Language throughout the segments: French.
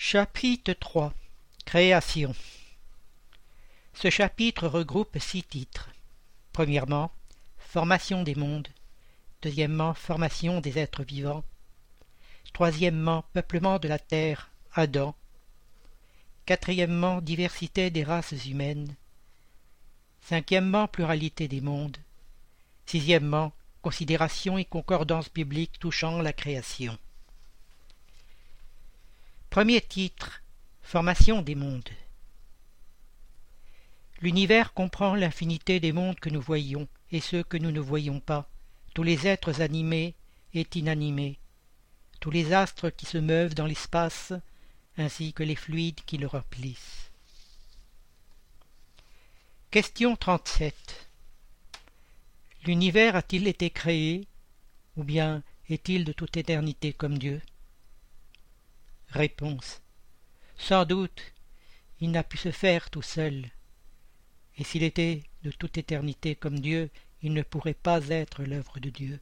Chapitre 3 Création Ce chapitre regroupe six titres. Premièrement, Formation des mondes. Deuxièmement, Formation des êtres vivants. Troisièmement, Peuplement de la terre, Adam. Quatrièmement, Diversité des races humaines. Cinquièmement, Pluralité des mondes. Sixièmement, Considération et concordance biblique touchant la création. Premier titre Formation des mondes. L'univers comprend l'infinité des mondes que nous voyons et ceux que nous ne voyons pas, tous les êtres animés et inanimés, tous les astres qui se meuvent dans l'espace, ainsi que les fluides qui le remplissent. Question 37. L'univers a-t-il été créé, ou bien est-il de toute éternité comme Dieu? Réponse. Sans doute, il n'a pu se faire tout seul. Et s'il était de toute éternité comme Dieu, il ne pourrait pas être l'œuvre de Dieu.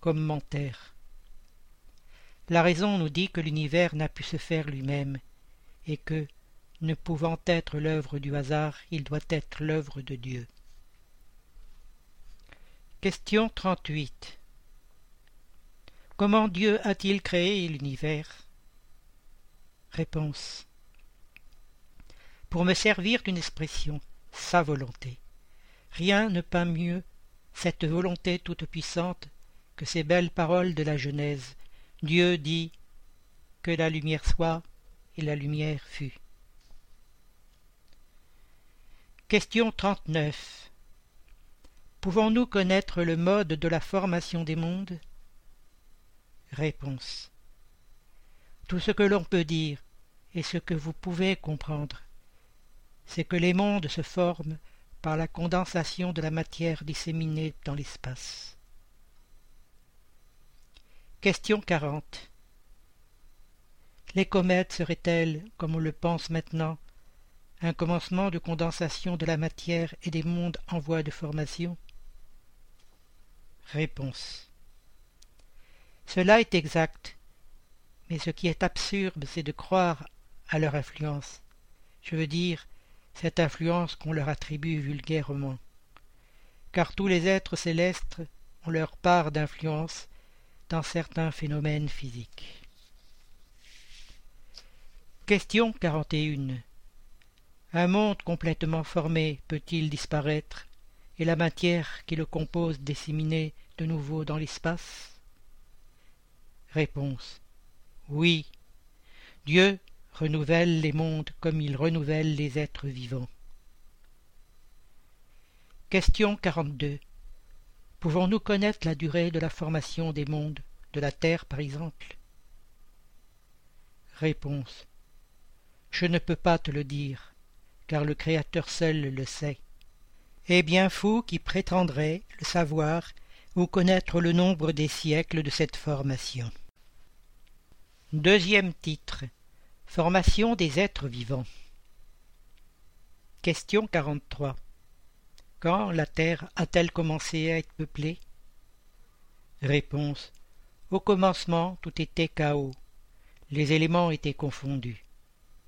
Commentaire. La raison nous dit que l'univers n'a pu se faire lui-même, et que, ne pouvant être l'œuvre du hasard, il doit être l'œuvre de Dieu. Question 38. Comment Dieu a-t-il créé l'univers? Réponse. Pour me servir d'une expression, sa volonté. Rien ne peint mieux cette volonté toute puissante que ces belles paroles de la Genèse. Dieu dit que la lumière soit, et la lumière fut. Question 39. Pouvons-nous connaître le mode de la formation des mondes? Réponse. Tout ce que l'on peut dire, et ce que vous pouvez comprendre, c'est que les mondes se forment par la condensation de la matière disséminée dans l'espace. Question 40. Les comètes seraient-elles, comme on le pense maintenant, un commencement de condensation de la matière et des mondes en voie de formation? Réponse. Cela est exact, mais ce qui est absurde, c'est de croire à leur influence. Je veux dire, cette influence qu'on leur attribue vulgairement. Car tous les êtres célestes ont leur part d'influence dans certains phénomènes physiques. Question 41. Un monde complètement formé peut-il disparaître et la matière qui le compose disséminer de nouveau dans l'espace? Réponse. Oui. Dieu renouvelle les mondes comme il renouvelle les êtres vivants. Question 42. Pouvons-nous connaître la durée de la formation des mondes, de la Terre par exemple? Réponse. Je ne peux pas te le dire, car le Créateur seul le sait. Et bien fou qui prétendrait le savoir ou connaître le nombre des siècles de cette formation. Deuxième titre. Formation des êtres vivants. Question 43. Quand la Terre a-t-elle commencé à être peuplée? Réponse. Au commencement, tout était chaos. Les éléments étaient confondus.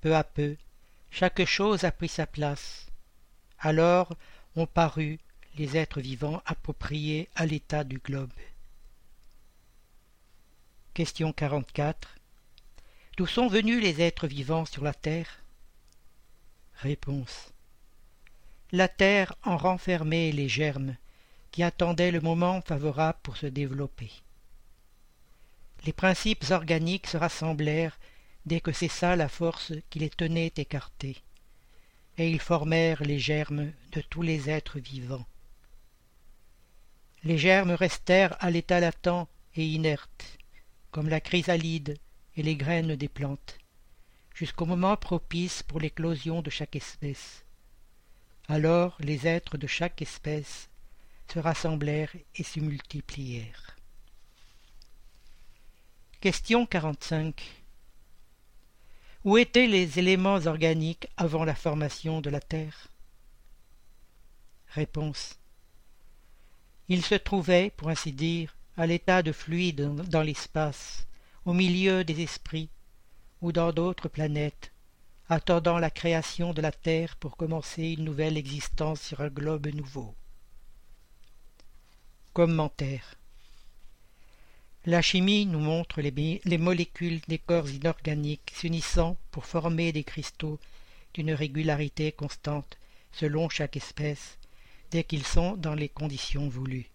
Peu à peu, chaque chose a pris sa place. Alors ont paru les êtres vivants appropriés à l'état du globe. Question 44. D'où sont venus les êtres vivants sur la terre? Réponse. La terre en renfermait les germes qui attendaient le moment favorable pour se développer. Les principes organiques se rassemblèrent dès que cessa la force qui les tenait écartés, et ils formèrent les germes de tous les êtres vivants. Les germes restèrent à l'état latent et inerte, comme la chrysalide et les graines des plantes, jusqu'au moment propice pour l'éclosion de chaque espèce. Alors les êtres de chaque espèce se rassemblèrent et se multiplièrent. Question 45. Où étaient les éléments organiques avant la formation de la Terre? Réponse. Ils se trouvaient, pour ainsi dire, à l'état de fluide dans l'espace, au milieu des esprits, ou dans d'autres planètes, attendant la création de la Terre pour commencer une nouvelle existence sur un globe nouveau. Commentaire La chimie nous montre les, les molécules des corps inorganiques s'unissant pour former des cristaux d'une régularité constante selon chaque espèce, dès qu'ils sont dans les conditions voulues.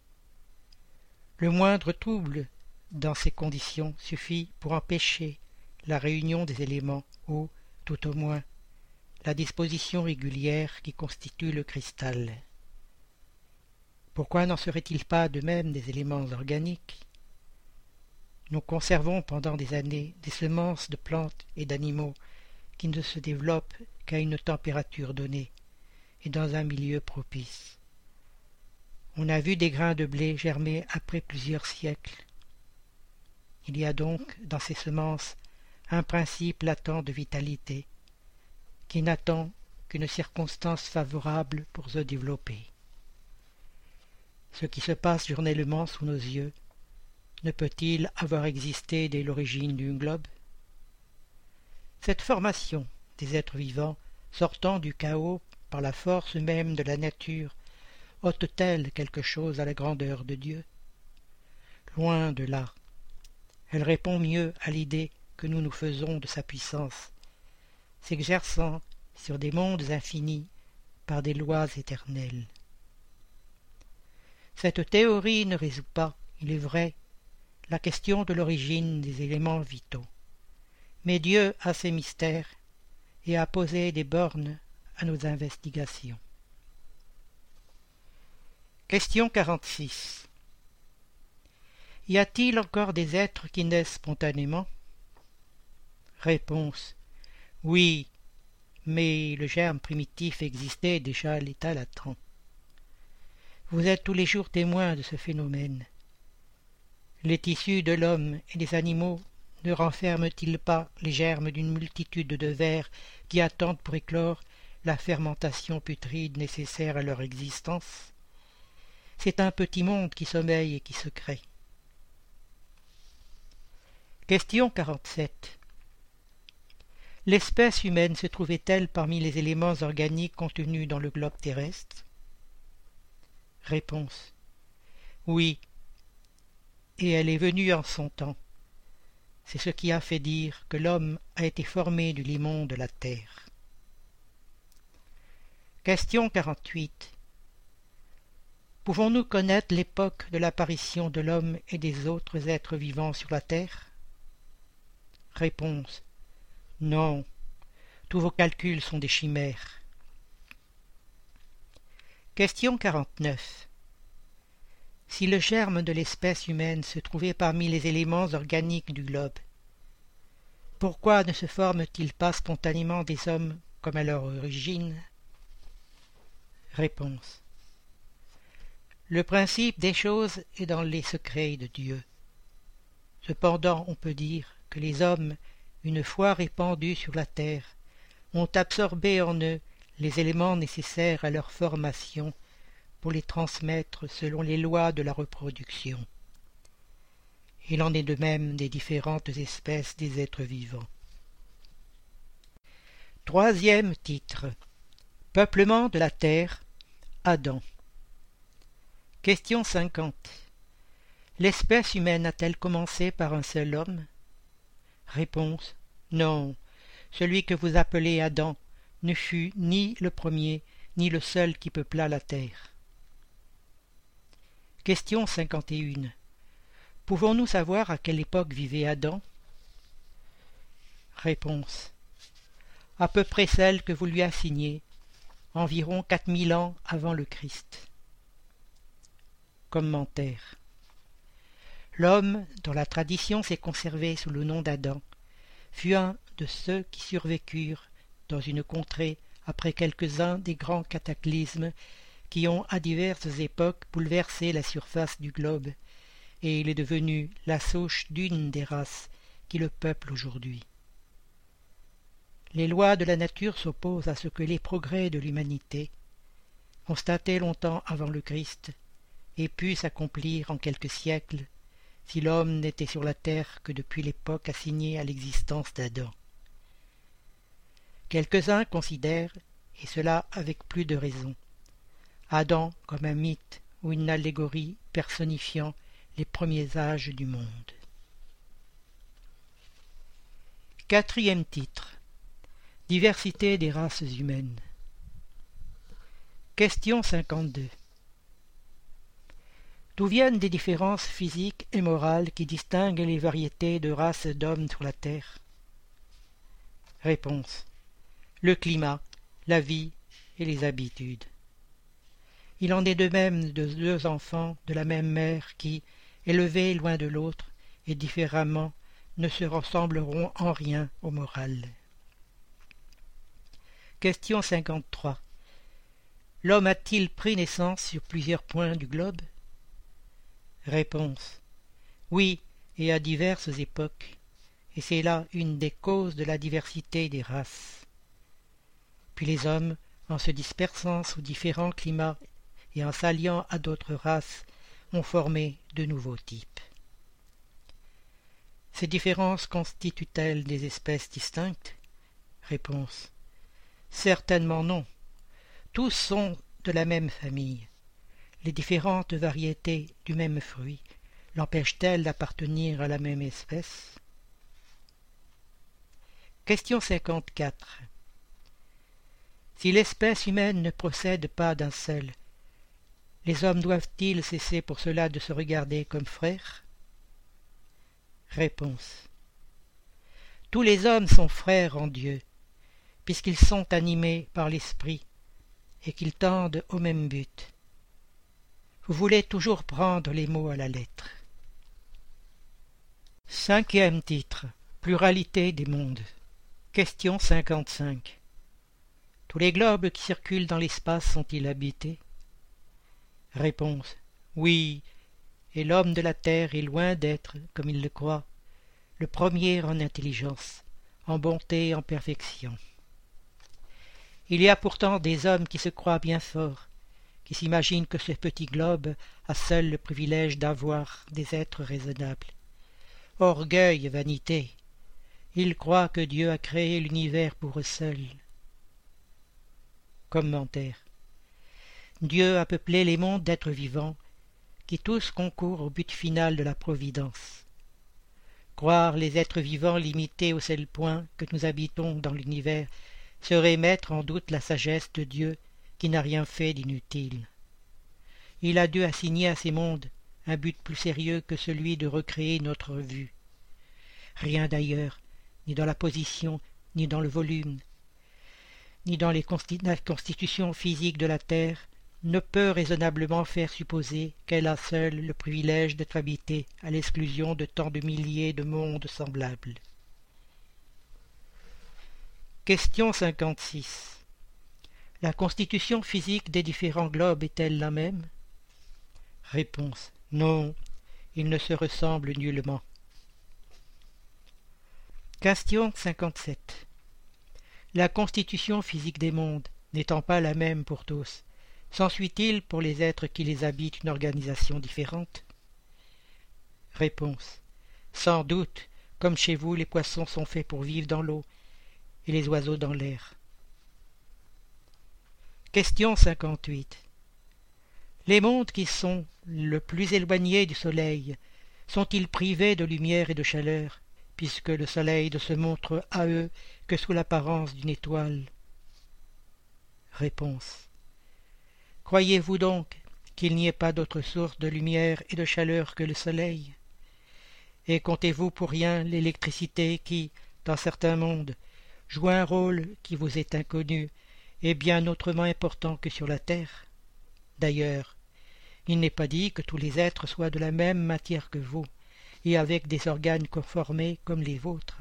Le moindre trouble dans ces conditions suffit pour empêcher la réunion des éléments ou, tout au moins, la disposition régulière qui constitue le cristal. Pourquoi n'en serait-il pas de même des éléments organiques? Nous conservons pendant des années des semences de plantes et d'animaux qui ne se développent qu'à une température donnée et dans un milieu propice. On a vu des grains de blé germer après plusieurs siècles. Il y a donc dans ces semences un principe latent de vitalité, qui n'attend qu'une circonstance favorable pour se développer. Ce qui se passe journellement sous nos yeux ne peut-il avoir existé dès l'origine du globe? Cette formation des êtres vivants sortant du chaos par la force même de la nature ôte-t-elle quelque chose à la grandeur de Dieu? Loin de là. Elle répond mieux à l'idée que nous nous faisons de sa puissance, s'exerçant sur des mondes infinis par des lois éternelles. Cette théorie ne résout pas, il est vrai, la question de l'origine des éléments vitaux. Mais Dieu a ses mystères et a posé des bornes à nos investigations. Question 46. Y a-t-il encore des êtres qui naissent spontanément? Réponse. Oui, mais le germe primitif existait déjà à l'état latent. Vous êtes tous les jours témoins de ce phénomène. Les tissus de l'homme et des animaux ne renferment-ils pas les germes d'une multitude de vers qui attendent pour éclore la fermentation putride nécessaire à leur existence? C'est un petit monde qui sommeille et qui se crée. Question 47 L'espèce humaine se trouvait-elle parmi les éléments organiques contenus dans le globe terrestre? Réponse. Oui, et elle est venue en son temps. C'est ce qui a fait dire que l'homme a été formé du limon de la terre. Question 48. Pouvons-nous connaître l'époque de l'apparition de l'homme et des autres êtres vivants sur la terre? Réponse. Non, tous vos calculs sont des chimères. Question 49. Si le germe de l'espèce humaine se trouvait parmi les éléments organiques du globe, pourquoi ne se forment-ils pas spontanément des hommes comme à leur origine? Réponse. Le principe des choses est dans les secrets de Dieu. Cependant, on peut dire que les hommes une fois répandus sur la terre, ont absorbé en eux les éléments nécessaires à leur formation pour les transmettre selon les lois de la reproduction. Il en est de même des différentes espèces des êtres vivants. Troisième titre Peuplement de la terre Adam Question 50 L'espèce humaine a-t-elle commencé par un seul homme? Réponse. Non, celui que vous appelez Adam ne fut ni le premier, ni le seul qui peupla la terre. Question 51. Pouvons-nous savoir à quelle époque vivait Adam? Réponse. À peu près celle que vous lui assignez, environ quatre mille ans avant le Christ. Commentaire. L'homme, dont la tradition s'est conservée sous le nom d'Adam, fut un de ceux qui survécurent dans une contrée après quelques-uns des grands cataclysmes qui ont à diverses époques bouleversé la surface du globe, et il est devenu la souche d'une des races qui le peuplent aujourd'hui. Les lois de la nature s'opposent à ce que les progrès de l'humanité, constatés longtemps avant le Christ, aient pu s'accomplir en quelques siècles si l'homme n'était sur la terre que depuis l'époque assignée à l'existence d'Adam. Quelques-uns considèrent, et cela avec plus de raison, Adam comme un mythe ou une allégorie personnifiant les premiers âges du monde. Quatrième titre Diversité des races humaines. Question 52. D'où viennent des différences physiques et morales qui distinguent les variétés de races d'hommes sur la Terre? Réponse. Le climat, la vie et les habitudes. Il en est de même de deux enfants de la même mère qui, élevés loin de l'autre et différemment, ne se ressembleront en rien au moral. Question 53. L'homme a-t-il pris naissance sur plusieurs points du globe? Réponse. Oui, et à diverses époques, et c'est là une des causes de la diversité des races. Puis les hommes, en se dispersant sous différents climats et en s'alliant à d'autres races, ont formé de nouveaux types. Ces différences constituent-elles des espèces distinctes? Réponse. Certainement non. Tous sont de la même famille. Les différentes variétés du même fruit l'empêchent-elles d'appartenir à la même espèce? Question 54. Si l'espèce humaine ne procède pas d'un seul, les hommes doivent-ils cesser pour cela de se regarder comme frères? Réponse. Tous les hommes sont frères en Dieu, puisqu'ils sont animés par l'Esprit et qu'ils tendent au même but. Vous voulez toujours prendre les mots à la lettre. Cinquième titre. Pluralité des mondes. Question 55. Tous les globes qui circulent dans l'espace sont-ils habités? Réponse. Oui, et l'homme de la terre est loin d'être, comme il le croit, le premier en intelligence, en bonté et en perfection. Il y a pourtant des hommes qui se croient bien forts, qui s'imaginent que ce petit globe a seul le privilège d'avoir des êtres raisonnables. Orgueil, vanité. Ils croient que Dieu a créé l'univers pour eux seuls. Commentaire. Dieu a peuplé les mondes d'êtres vivants, qui tous concourent au but final de la Providence. Croire les êtres vivants limités au seul point que nous habitons dans l'univers serait mettre en doute la sagesse de Dieu qui n'a rien fait d'inutile. Il a dû assigner à ces mondes un but plus sérieux que celui de recréer notre vue. Rien d'ailleurs, ni dans la position, ni dans le volume, ni dans les la constitution physique de la Terre, ne peut raisonnablement faire supposer qu'elle a seule le privilège d'être habitée à l'exclusion de tant de milliers de mondes semblables. Question 56. La constitution physique des différents globes est-elle la même? Réponse. Non, ils ne se ressemblent nullement. Question 57. La constitution physique des mondes n'étant pas la même pour tous, S'ensuit-il pour les êtres qui les habitent une organisation différente? Réponse. Sans doute, comme chez vous les poissons sont faits pour vivre dans l'eau et les oiseaux dans l'air. Question 58. Les mondes qui sont le plus éloignés du soleil sont-ils privés de lumière et de chaleur, puisque le soleil ne se montre à eux que sous l'apparence d'une étoile? Réponse. Croyez-vous donc qu'il n'y ait pas d'autre source de lumière et de chaleur que le soleil? Et comptez-vous pour rien l'électricité qui, dans certains mondes, joue un rôle qui vous est inconnu et bien autrement important que sur la terre D'ailleurs, il n'est pas dit que tous les êtres soient de la même matière que vous, et avec des organes conformés comme les vôtres.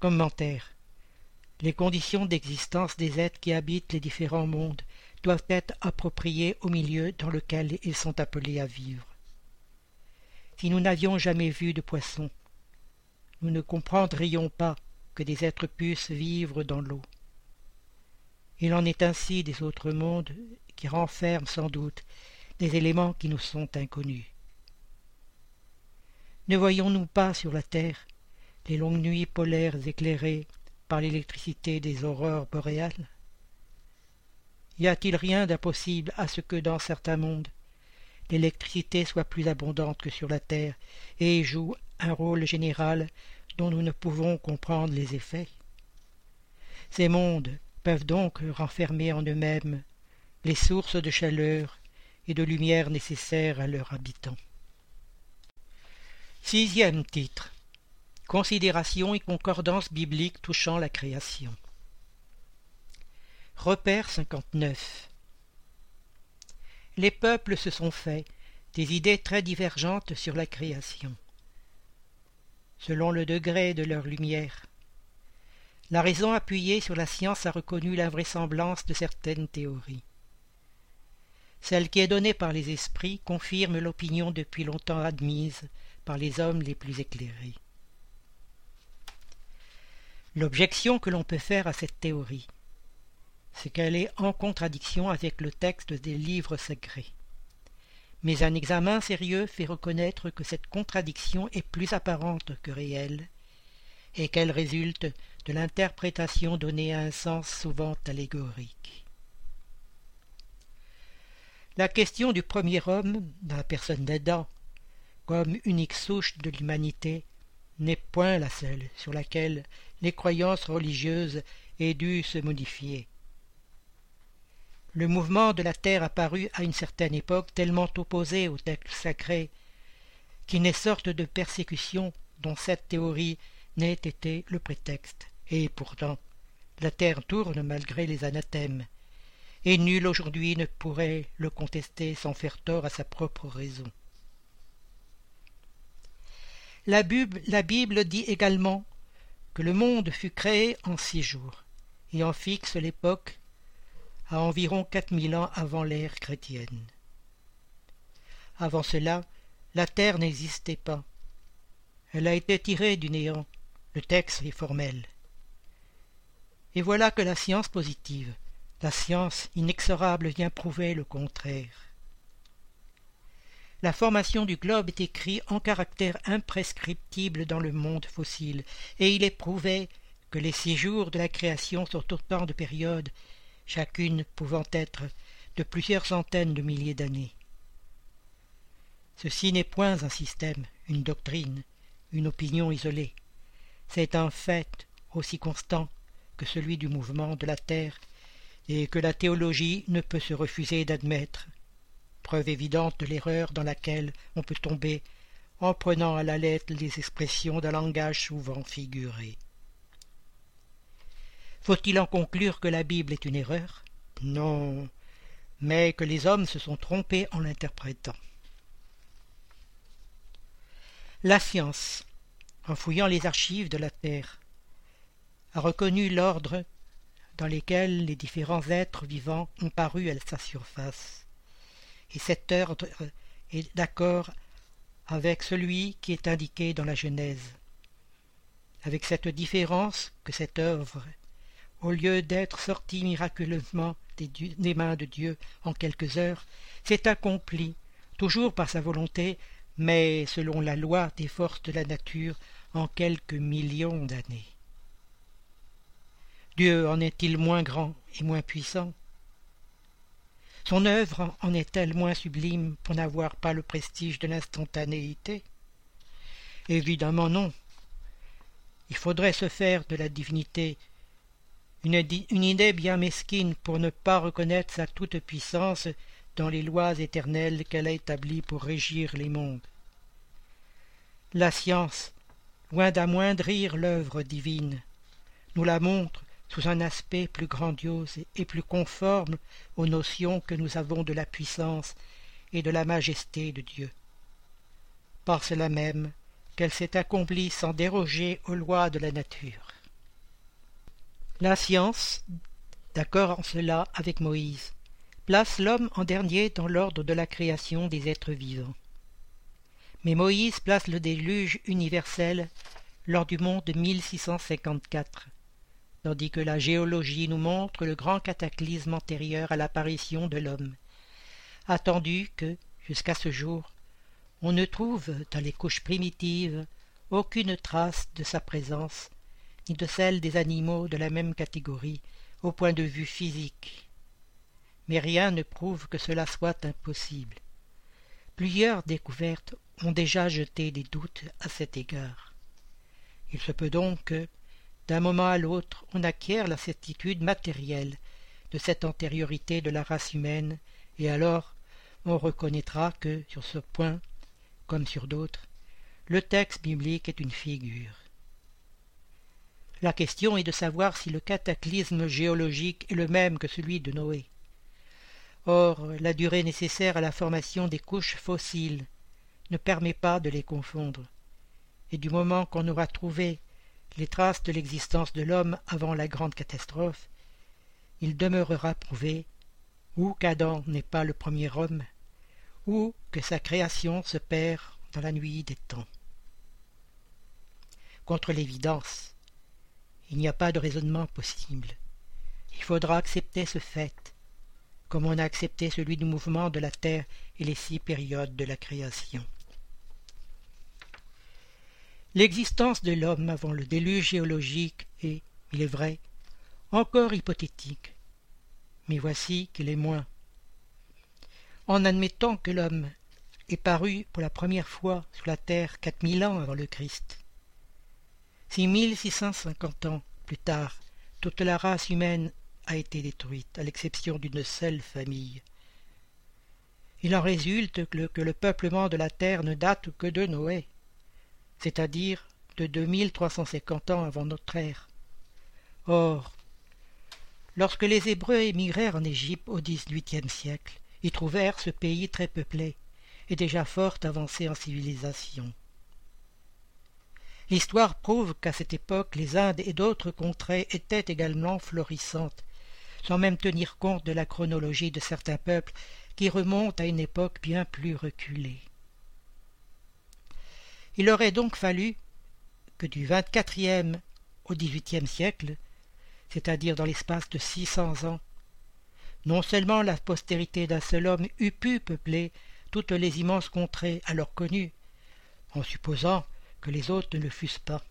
Commentaire. Les conditions d'existence des êtres qui habitent les différents mondes doivent être appropriées au milieu dans lequel ils sont appelés à vivre. Si nous n'avions jamais vu de poissons, nous ne comprendrions pas des êtres puissent vivre dans l'eau. Il en est ainsi des autres mondes qui renferment sans doute des éléments qui nous sont inconnus. Ne voyons-nous pas sur la terre les longues nuits polaires éclairées par l'électricité des aurores boréales? Y a-t-il rien d'impossible à ce que dans certains mondes l'électricité soit plus abondante que sur la Terre et joue un rôle général dont nous ne pouvons comprendre les effets Ces mondes peuvent donc renfermer en eux-mêmes les sources de chaleur et de lumière nécessaires à leurs habitants. Sixième titre Considération et concordance biblique touchant la création. Repère 59 Les peuples se sont faits des idées très divergentes sur la création, selon le degré de leur lumière. La raison appuyée sur la science a reconnu l'invraisemblance de certaines théories. Celle qui est donnée par les esprits confirme l'opinion depuis longtemps admise par les hommes les plus éclairés. L'objection que l'on peut faire à cette théorie, c'est qu'elle est en contradiction avec le texte des livres sacrés. Mais un examen sérieux fait reconnaître que cette contradiction est plus apparente que réelle, et qu'elle résulte de l'interprétation donnée à un sens souvent allégorique. La question du premier homme, dans la personne d'Adam, comme unique souche de l'humanité, n'est point la seule sur laquelle les croyances religieuses aient dû se modifier. Le mouvement de la terre apparut à une certaine époque tellement opposé au texte sacré qu'il n'est sorte de persécution dont cette théorie n'ait été le prétexte. Et pourtant, la terre tourne malgré les anathèmes, et nul aujourd'hui ne pourrait le contester sans faire tort à sa propre raison. La Bible, la Bible dit également que le monde fut créé en six jours, et en fixe l'époque à environ quatre mille ans avant l'ère chrétienne. Avant cela, la terre n'existait pas. Elle a été tirée du néant. Le texte est formel. Et voilà que la science positive, la science inexorable vient prouver le contraire. La formation du globe est écrite en caractère imprescriptible dans le monde fossile, et il est prouvé que les six jours de la création sont autant de périodes, chacune pouvant être de plusieurs centaines de milliers d'années. Ceci n'est point un système, une doctrine, une opinion isolée. C'est un fait aussi constant que celui du mouvement de la terre et que la théologie ne peut se refuser d'admettre, preuve évidente de l'erreur dans laquelle on peut tomber en prenant à la lettre les expressions d'un langage souvent figuré. Faut-il en conclure que la Bible est une erreur? Non, mais que les hommes se sont trompés en l'interprétant. La science, en fouillant les archives de la Terre, a reconnu l'ordre dans lesquels les différents êtres vivants ont paru à sa surface. Et cet ordre est d'accord avec celui qui est indiqué dans la Genèse, avec cette différence que cette œuvre, au lieu d'être sortie miraculeusement des, mains de Dieu en quelques heures, s'est accomplie, toujours par sa volonté, mais selon la loi des forces de la nature, en quelques millions d'années. Dieu en est-il moins grand et moins puissant? Son œuvre en est-elle moins sublime pour n'avoir pas le prestige de l'instantanéité? Évidemment non. Il faudrait se faire de la divinité une, idée bien mesquine pour ne pas reconnaître sa toute-puissance dans les lois éternelles qu'elle a établies pour régir les mondes. La science, loin d'amoindrir l'œuvre divine, nous la montre sous un aspect plus grandiose et plus conforme aux notions que nous avons de la puissance et de la majesté de Dieu. Par cela même qu'elle s'est accomplie sans déroger aux lois de la nature. La science, d'accord en cela avec Moïse, place l'homme en dernier dans l'ordre de la création des êtres vivants. Mais Moïse place le déluge universel lors du monde de 1654, tandis que la géologie nous montre le grand cataclysme antérieur à l'apparition de l'homme, attendu que, jusqu'à ce jour, on ne trouve dans les couches primitives aucune trace de sa présence, ni de celle des animaux de la même catégorie au point de vue physique. Mais rien ne prouve que cela soit impossible. Plusieurs découvertes ont déjà jeté des doutes à cet égard. Il se peut donc que, d'un moment à l'autre, on acquiert la certitude matérielle de cette antériorité de la race humaine, et alors on reconnaîtra que, sur ce point, comme sur d'autres, le texte biblique est une figure. La question est de savoir si le cataclysme géologique est le même que celui de Noé. Or, la durée nécessaire à la formation des couches fossiles ne permet pas de les confondre, et du moment qu'on aura trouvé les traces de l'existence de l'homme avant la grande catastrophe, il demeurera prouvé ou qu'Adam n'est pas le premier homme, ou que sa création se perd dans la nuit des temps. Contre l'évidence, il n'y a pas de raisonnement possible. Il faudra accepter ce fait, comme on a accepté celui du mouvement de la Terre et les six périodes de la création. L'existence de l'homme avant le déluge géologique est, il est vrai, encore hypothétique, mais voici qu'il est moins. En admettant que l'homme est paru pour la première fois sur la terre quatre mille ans avant le Christ, si mille six cent cinquante ans plus tard toute la race humaine a été détruite, à l'exception d'une seule famille, il en résulte que le peuplement de la terre ne date que de Noé, c'est-à-dire de 2350 ans avant notre ère. Or, lorsque les Hébreux émigrèrent en Égypte au XVIIIe siècle, ils trouvèrent ce pays très peuplé et déjà fort avancé en civilisation. L'histoire prouve qu'à cette époque les Indes et d'autres contrées étaient également florissantes, sans même tenir compte de la chronologie de certains peuples qui remontent à une époque bien plus reculée. Il aurait donc fallu que du XXIVe au XVIIIe siècle, c'est-à-dire dans l'espace de six cents ans, non seulement la postérité d'un seul homme eût pu peupler toutes les immenses contrées alors connues, en supposant les autres ne le fussent pas,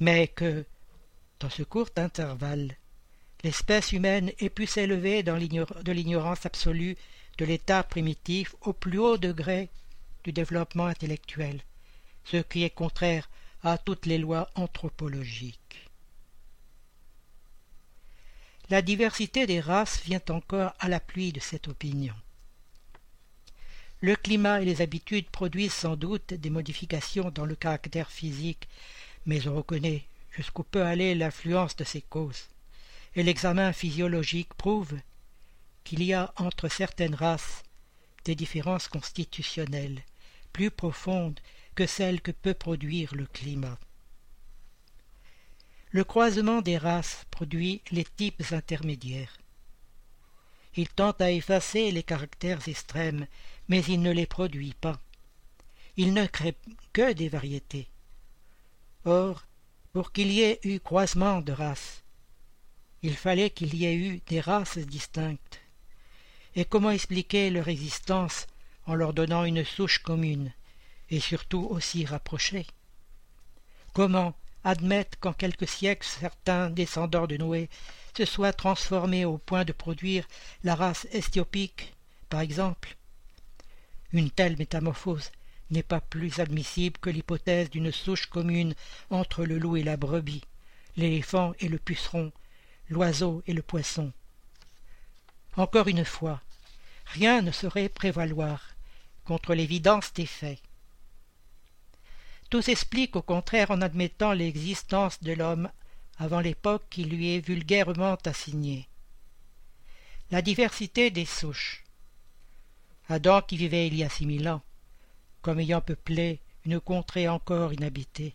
mais que, dans ce court intervalle, l'espèce humaine ait pu s'élever de l'ignorance absolue de l'état primitif au plus haut degré du développement intellectuel, ce qui est contraire à toutes les lois anthropologiques. La diversité des races vient encore à l'appui de cette opinion. Le climat et les habitudes produisent sans doute des modifications dans le caractère physique, mais on reconnaît jusqu'où peut aller l'influence de ces causes, et l'examen physiologique prouve qu'il y a entre certaines races des différences constitutionnelles plus profondes que celle que peut produire le climat. Le croisement des races produit les types intermédiaires. Il tente à effacer les caractères extrêmes, mais il ne les produit pas. Il ne crée que des variétés. Or, pour qu'il y ait eu croisement de races, il fallait qu'il y ait eu des races distinctes. Et comment expliquer leur existence en leur donnant une souche commune et surtout aussi rapprochés. Comment admettre qu'en quelques siècles certains descendants de Noé se soient transformés au point de produire la race estiopique, par exemple? Une telle métamorphose n'est pas plus admissible que l'hypothèse d'une souche commune entre le loup et la brebis, l'éléphant et le puceron, l'oiseau et le poisson. Encore une fois, rien ne saurait prévaloir contre l'évidence des faits. Tout s'explique au contraire en admettant l'existence de l'homme avant l'époque qui lui est vulgairement assignée. La diversité des souches. Adam qui vivait il y a six mille ans, comme ayant peuplé une contrée encore inhabitée.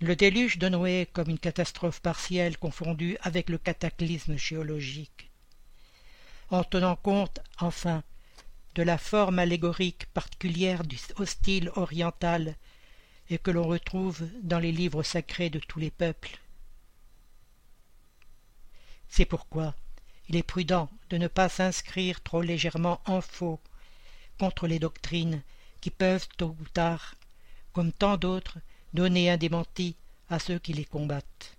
Le déluge de Noé comme une catastrophe partielle confondue avec le cataclysme géologique. En tenant compte, enfin, de la forme allégorique particulière du style oriental et que l'on retrouve dans les livres sacrés de tous les peuples. C'est pourquoi il est prudent de ne pas s'inscrire trop légèrement en faux contre les doctrines qui peuvent tôt ou tard comme tant d'autres, donner un démenti à ceux qui les combattent.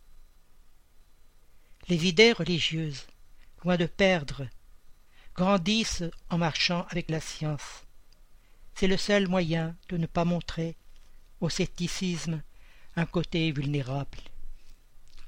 Les idées religieuses, loin de perdre, grandissent en marchant avec la science. C'est le seul moyen de ne pas montrer au scepticisme un côté vulnérable.